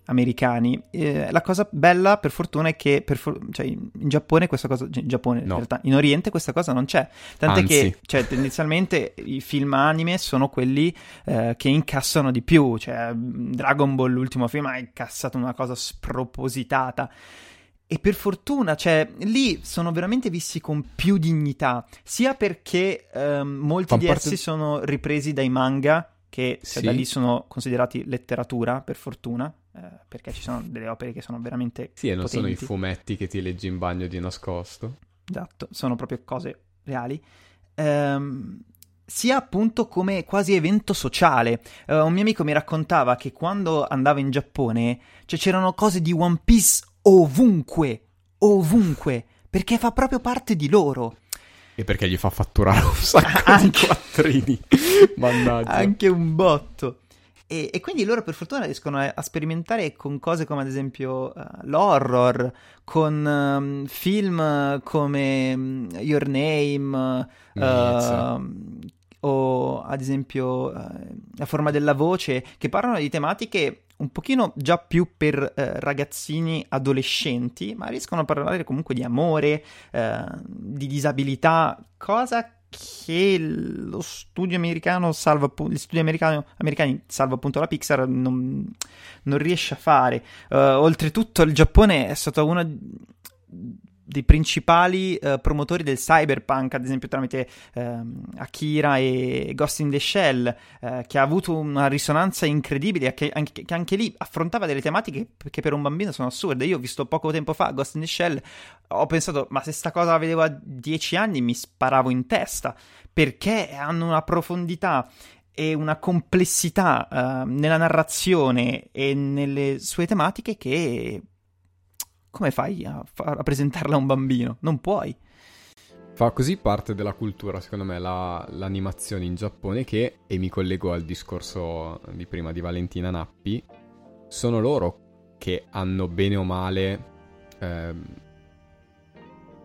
americani. eh, la cosa bella, per fortuna, è che for- cioè, in in Giappone questa cosa, cioè, in Giappone, in No. realtà, in Oriente questa cosa non c'è. Tant'è Anzi. che, cioè, tendenzialmente i film anime sono quelli eh, che incassano di più. Cioè, Dragon Ball, l'ultimo film, ha incassato una cosa spropositata. E per fortuna, cioè, lì sono veramente visti con più dignità, sia perché ehm, molti di essi sono ripresi dai manga, che cioè, Sì. da lì sono considerati letteratura, per fortuna, eh, perché ci sono delle opere che sono veramente Sì, e non sono i potenti. fumetti che ti leggi in bagno di nascosto. Esatto, sono proprio cose reali. Ehm, sia appunto come quasi evento sociale. Eh, un mio amico mi raccontava che quando andava in Giappone, cioè c'erano cose di One Piece ovunque, ovunque, perché fa proprio parte di loro. E perché gli fa fatturare un sacco Anche- di quattrini. Mannaggia. Anche un botto. E, e quindi loro per fortuna riescono a, a sperimentare con cose come ad esempio eh, l'horror, con ehm, film come mm, Your Name, ehm, o ad esempio eh, La forma della voce, che parlano di tematiche un pochino già più per eh, ragazzini adolescenti, ma riescono a parlare comunque di amore, di disabilità, cosa che lo studio americano salva gli studi americano- americani salvo appunto la Pixar non, non riesce a fare. Eh, oltretutto il Giappone è stato uno dei principali eh, promotori del cyberpunk, ad esempio tramite ehm, Akira e Ghost in the Shell, eh, che ha avuto una risonanza incredibile, che anche, che anche lì affrontava delle tematiche che per un bambino sono assurde. Io ho visto poco tempo fa Ghost in the Shell, ho pensato, ma se sta cosa la vedevo a 10 anni mi sparavo in testa, perché hanno una profondità e una complessità eh, nella narrazione e nelle sue tematiche che come fai a, fa- a presentarla a un bambino? Non puoi. Fa così parte della cultura, secondo me, la- l'animazione in Giappone che, e mi collego al discorso di prima di Valentina Nappi, sono loro che hanno bene o male, ehm,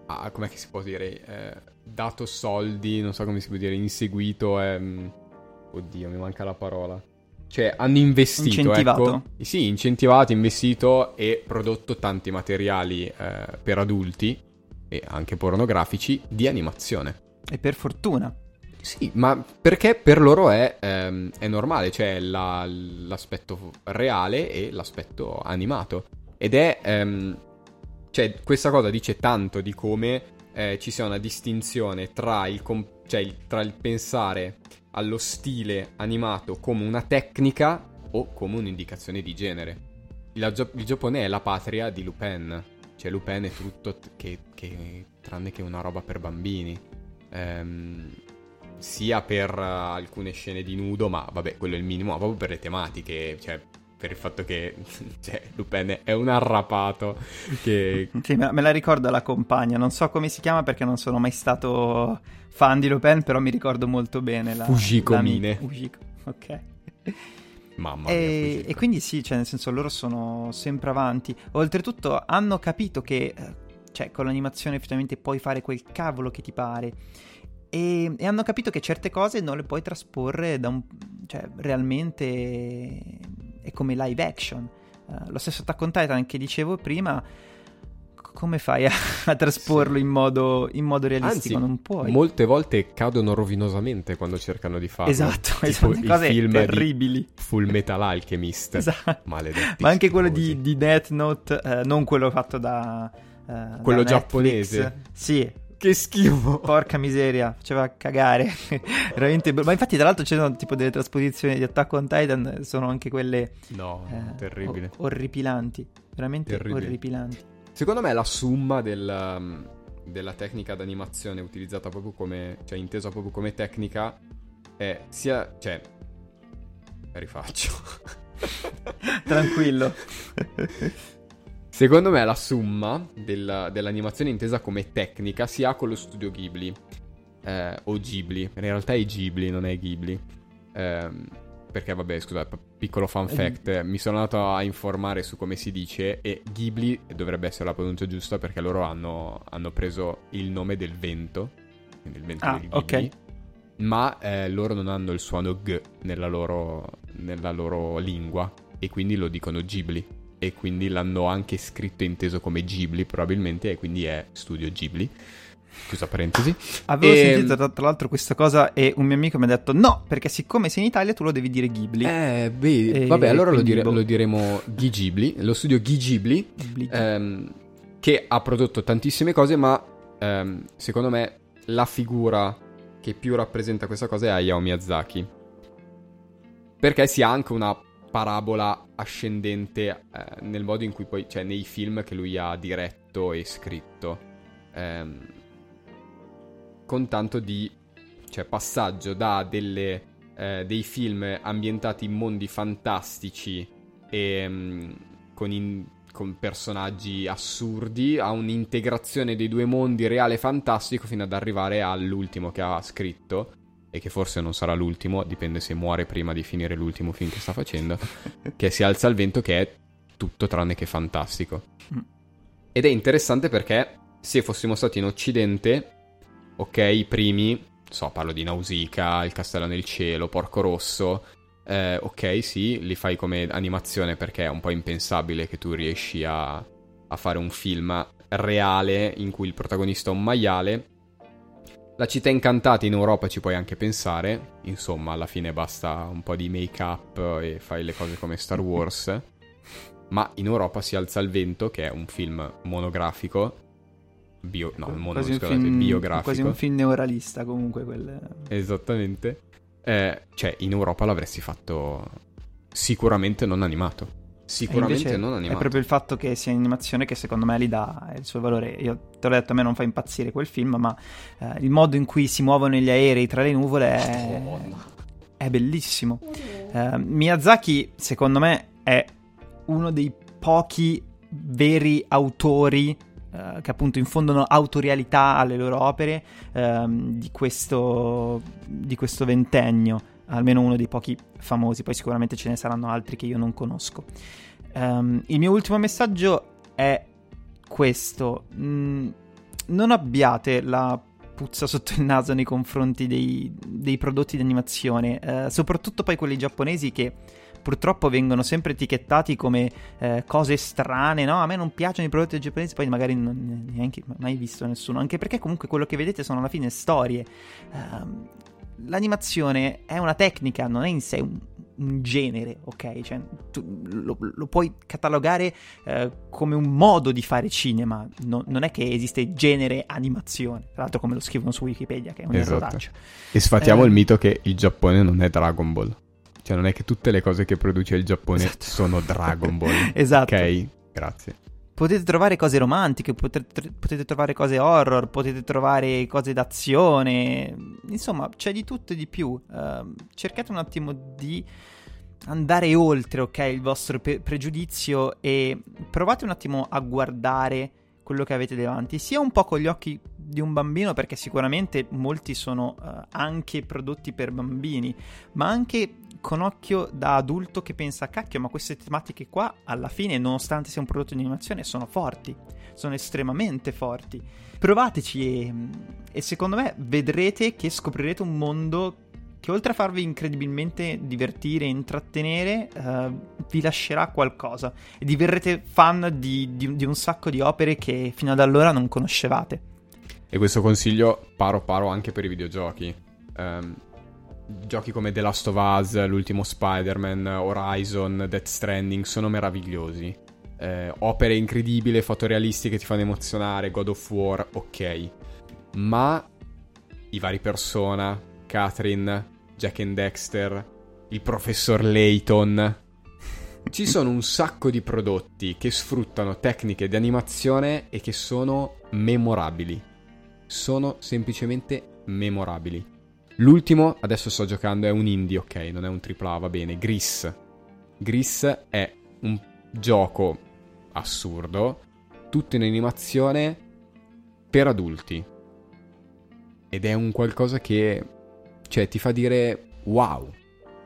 ah, com'è che si può dire, eh, dato soldi, non so come si può dire, inseguito, ehm, oddio mi manca la parola. Cioè, hanno investito, Incentivato. ecco. Sì, incentivato, investito e prodotto tanti materiali eh, per adulti e anche pornografici di animazione. E per fortuna. Sì, ma perché per loro è, ehm, è normale, cioè la, l'aspetto reale e l'aspetto animato. Ed è... Ehm, cioè, questa cosa dice tanto di come eh, ci sia una distinzione tra il, comp- cioè tra il pensare allo stile animato come una tecnica o come un'indicazione di genere. Il, il Giappone è la patria di Lupin, cioè Lupin è tutto che, che tranne che una roba per bambini. Ehm, sia per uh, alcune scene di nudo, ma vabbè, quello è il minimo, ma proprio per le tematiche, cioè per il fatto che cioè, Lupin è un arrapato che... Sì, me la ricordo la compagna, non so come si chiama perché non sono mai stato fan di Lupin, però mi ricordo molto bene la... Fujiko Mine. Fujiko, ok. Mamma e, mia, e quindi sì, cioè nel senso loro sono sempre avanti. Oltretutto hanno capito che eh, cioè, con l'animazione effettivamente puoi fare quel cavolo che ti pare. E, e, hanno capito che certe cose non le puoi trasporre da un, cioè, realmente è come live action. Uh, lo stesso Attack on Titan che dicevo prima, come fai a, a trasporlo sì. in, modo, in, modo, realistico? Anzi, non puoi. Molte volte cadono rovinosamente quando cercano di farlo. Esatto, tipo sono cose film terribili. Full Metal Alchemist. esatto. Maledetti. Ma anche quello di, di, Death Note, eh, non quello fatto da... Uh, quello da giapponese. Sì, che schifo. Porca miseria, faceva cagare. Veramente. Ma infatti, tra l'altro, c'erano tipo delle trasposizioni di Attack on Titan. Sono anche quelle. No, eh, terribile. O- orripilanti. Veramente terribile. orripilanti. Secondo me, la summa del, um, della tecnica d'animazione utilizzata proprio come. cioè, intesa proprio come tecnica. È sia. cioè. Rifaccio. Tranquillo. Secondo me la summa della, dell'animazione intesa come tecnica si ha con lo studio Ghibli. Eh, o Ghibli. In realtà è Ghibli, non è Ghibli. Eh, perché vabbè, scusa, piccolo fun fact, mi sono andato a informare su come si dice e Ghibli dovrebbe essere la pronuncia giusta perché loro hanno, hanno preso il nome del vento, quindi il vento ah, del Ghibli, okay. ma eh, loro non hanno il suono G nella loro, nella loro lingua e quindi lo dicono Ghibli e quindi l'hanno anche scritto e inteso come Ghibli probabilmente e quindi è studio Ghibli. Chiusa parentesi. Avevo e... sentito tra, tra, l'altro questa cosa e un mio amico mi ha detto no, perché siccome sei in Italia tu lo devi dire Ghibli. Eh, beh, e... vabbè, allora lo, dire, boh. lo, diremo Ghi Ghibli, lo studio Ghi Ghibli, Ghibli. Ehm, che ha prodotto tantissime cose, ma ehm, secondo me la figura che più rappresenta questa cosa è Hayao Miyazaki. Perché si ha anche una parabola ascendente eh, nel modo in cui poi, cioè nei film che lui ha diretto e scritto, ehm, con tanto di cioè, passaggio da delle, eh, dei film ambientati in mondi fantastici e mm, con, in, con personaggi assurdi a un'integrazione dei due mondi reale e fantastico fino ad arrivare all'ultimo che ha scritto e che forse non sarà l'ultimo, dipende se muore prima di finire l'ultimo film che sta facendo, che si alza al vento che è tutto tranne che fantastico. Mm. Ed è interessante perché se fossimo stati in Occidente, ok, i primi, so, parlo di Nausicaa, Il Castello nel Cielo, Porco Rosso, eh, ok, sì, li fai come animazione perché è un po' impensabile che tu riesci a, a fare un film reale in cui il protagonista è un maiale la città incantata in Europa ci puoi anche pensare, insomma alla fine basta un po' di make up e fai le cose come Star Wars, ma in Europa si alza il vento che è un film monografico, bio, no, mono, quasi scusate, film, biografico. Quasi un film neoralista comunque. Quel... Esattamente. Eh, cioè in Europa l'avresti fatto sicuramente non animato. Sicuramente non animato. È proprio il fatto che sia in animazione che secondo me gli dà il suo valore. Io te l'ho detto, a me non fa impazzire quel film, ma eh, il modo in cui si muovono gli aerei tra le nuvole è, è bellissimo. Eh, Miyazaki, secondo me, è uno dei pochi veri autori eh, che appunto infondono autorialità alle loro opere ehm, di questo, di questo ventennio almeno uno dei pochi famosi, poi sicuramente ce ne saranno altri che io non conosco. Um, il mio ultimo messaggio è questo. Mm, non abbiate la puzza sotto il naso nei confronti dei, dei prodotti di animazione, uh, soprattutto poi quelli giapponesi che purtroppo vengono sempre etichettati come eh, cose strane, no? A me non piacciono i prodotti giapponesi, poi magari non neanche mai visto nessuno, anche perché comunque quello che vedete sono alla fine storie. Um, l'animazione è una tecnica, non è in sé un, un genere, ok? Cioè, tu lo, lo puoi catalogare eh, come un modo di fare cinema, no, non è che esiste genere animazione, tra l'altro come lo scrivono su Wikipedia, che è un esatto. E sfatiamo eh, il mito che il Giappone non è Dragon Ball. Cioè non è che tutte le cose che produce il Giappone esatto. sono Dragon Ball. esatto. Ok, grazie. Potete trovare cose romantiche, potete, trovare cose horror, potete trovare cose d'azione, insomma c'è di tutto e di più. Uh, cercate un attimo di andare oltre, ok, il vostro pre- pregiudizio e provate un attimo a guardare quello che avete davanti, sia un po' con gli occhi di un bambino, perché sicuramente molti sono uh, anche prodotti per bambini, ma anche con occhio da adulto che pensa, cacchio, ma queste tematiche qua, alla fine, nonostante sia un prodotto di animazione, sono forti, sono estremamente forti. Provateci e, e secondo me vedrete che scoprirete un mondo che oltre a farvi incredibilmente divertire e intrattenere, uh, vi lascerà qualcosa e diverrete fan di, di, di, un sacco di opere che fino ad allora non conoscevate. E questo consiglio paro paro anche per i videogiochi. Um, giochi come The Last of Us, l'ultimo Spider-Man, Horizon, Death Stranding sono meravigliosi. Eh, opere incredibili, fotorealistiche che ti fanno emozionare, God of War, ok. Ma i vari Persona, Catherine, Jack and Dexter, il professor Layton. Ci sono un sacco di prodotti che sfruttano tecniche di animazione e che sono memorabili. Sono semplicemente memorabili. L'ultimo, adesso sto giocando, è un indie, ok, non è un AAA, va bene. Gris. Gris è un gioco assurdo, tutto in animazione per adulti. Ed è un qualcosa che, cioè, ti fa dire wow.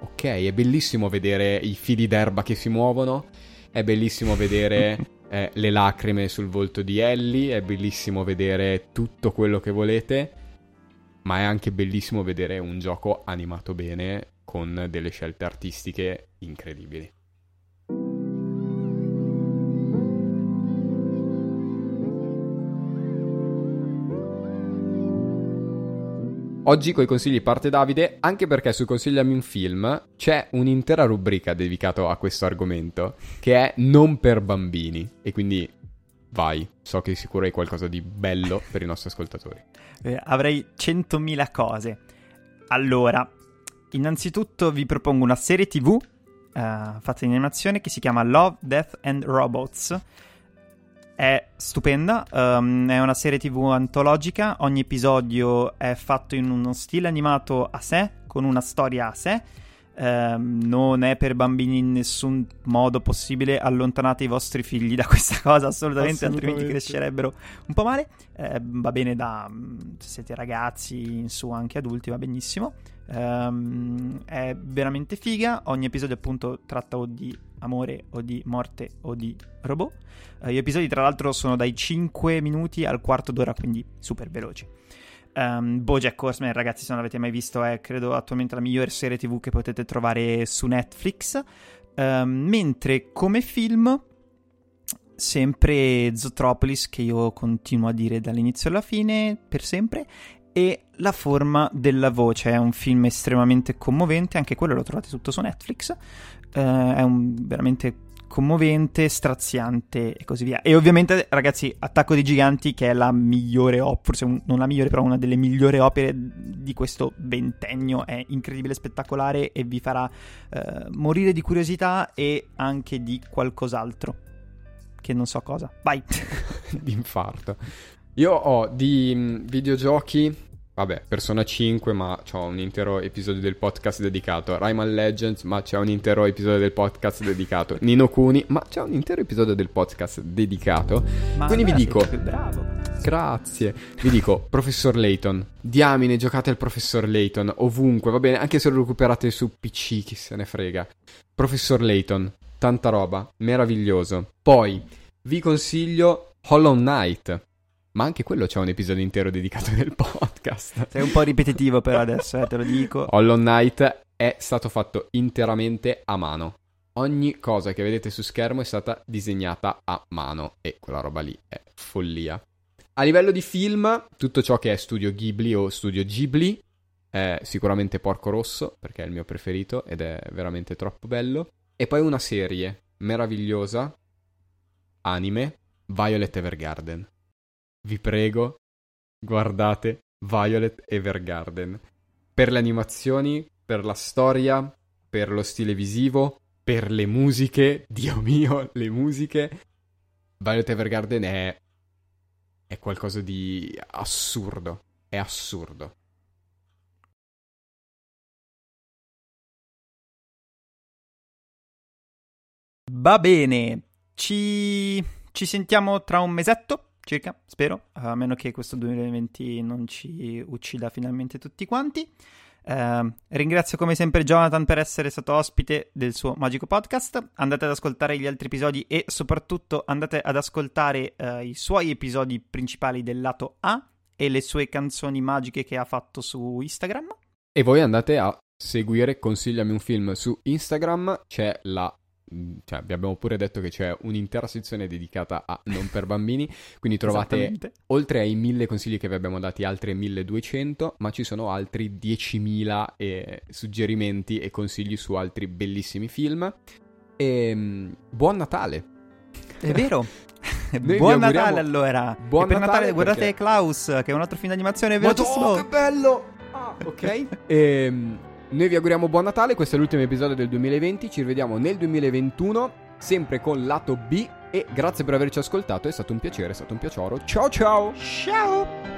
Ok, è bellissimo vedere i fili d'erba che si muovono, è bellissimo vedere eh, le lacrime sul volto di Ellie, è bellissimo vedere tutto quello che volete ma è anche bellissimo vedere un gioco animato bene con delle scelte artistiche incredibili. Oggi coi consigli parte Davide, anche perché su Consigliami un film c'è un'intera rubrica dedicata a questo argomento, che è non per bambini. E quindi vai, so che sicuro hai qualcosa di bello per i nostri ascoltatori eh, avrei 100.000 cose. Allora, innanzitutto vi propongo una serie TV uh, fatta in animazione che si chiama Love, Death and Robots. È stupenda, um, è una serie TV antologica, ogni episodio è fatto in uno stile animato a sé, con una storia a sé eh, non è per bambini in nessun modo possibile. Allontanate i vostri figli da questa cosa, assolutamente, assolutamente. altrimenti crescerebbero un po' male. Eh, va bene da se siete ragazzi, in su anche adulti, va benissimo. Um, è veramente figa. Ogni episodio, appunto, tratta o di amore o di morte o di robot. Uh, gli episodi, tra l'altro, sono dai 5 minuti al quarto d'ora, quindi super veloci. Um, Bojack Horseman, ragazzi, se non l'avete mai visto, è credo attualmente la migliore serie TV che potete trovare su Netflix. Um, mentre come film, sempre Zootropolis, che io continuo a dire dall'inizio alla fine, per sempre, e La forma della voce, è un film estremamente commovente, anche quello lo trovate tutto su Netflix. Uh, è un veramente commovente, straziante e così via. E ovviamente, ragazzi, Attacco dei Giganti, che è la migliore opera, forse un, non la migliore, però una delle migliori opere di questo ventennio, è incredibile, spettacolare e vi farà eh, morire di curiosità e anche di qualcos'altro. Che non so cosa. Vai! di infarto. Io ho di mm, videogiochi Vabbè, Persona 5, ma c'ho un intero episodio del podcast dedicato. Rayman Legends, ma c'è un intero episodio del podcast dedicato. Nino Kuni, ma c'è un intero episodio del podcast dedicato. Ma Quindi vi dico... Bravo. Grazie. Vi dico, Professor Layton. Diamine, giocate al Professor Layton ovunque, va bene? Anche se lo recuperate su PC, chi se ne frega. Professor Layton, tanta roba, meraviglioso. Poi, vi consiglio Hollow Knight ma anche quello c'è un episodio intero dedicato nel podcast. Sei un po' ripetitivo per adesso, eh, te lo dico. Hollow Knight è stato fatto interamente a mano. Ogni cosa che vedete su schermo è stata disegnata a mano e quella roba lì è follia. A livello di film, tutto ciò che è studio Ghibli o studio Ghibli è sicuramente Porco Rosso, perché è il mio preferito ed è veramente troppo bello. E poi una serie meravigliosa, anime, Violet Evergarden. Vi prego, guardate Violet Evergarden. Per le animazioni, per la storia, per lo stile visivo, per le musiche, Dio mio, le musiche. Violet Evergarden è è qualcosa di assurdo, è assurdo. Va bene, ci, ci sentiamo tra un mesetto circa, spero, a meno che questo 2020 non ci uccida finalmente tutti quanti. Uh, ringrazio come sempre Jonathan per essere stato ospite del suo magico podcast. Andate ad ascoltare gli altri episodi e soprattutto andate ad ascoltare uh, i suoi episodi principali del lato A e le sue canzoni magiche che ha fatto su Instagram. E voi andate a seguire Consigliami un film su Instagram, c'è la cioè, vi abbiamo pure detto che c'è un'intera sezione dedicata a non per bambini, quindi trovate oltre ai mille consigli che vi abbiamo dati altre 1200, ma ci sono altri 10.000 eh, suggerimenti e consigli su altri bellissimi film. E ehm, buon Natale! È vero! buon Natale allora! Buon Natale, Natale guardate perché... Klaus, che è un altro film d'animazione velocissimo! che bello! Ah, ok. e, ehm, noi vi auguriamo buon Natale, questo è l'ultimo episodio del 2020, ci rivediamo nel 2021, sempre con lato B e grazie per averci ascoltato, è stato un piacere, è stato un piacere. Ciao ciao! Ciao!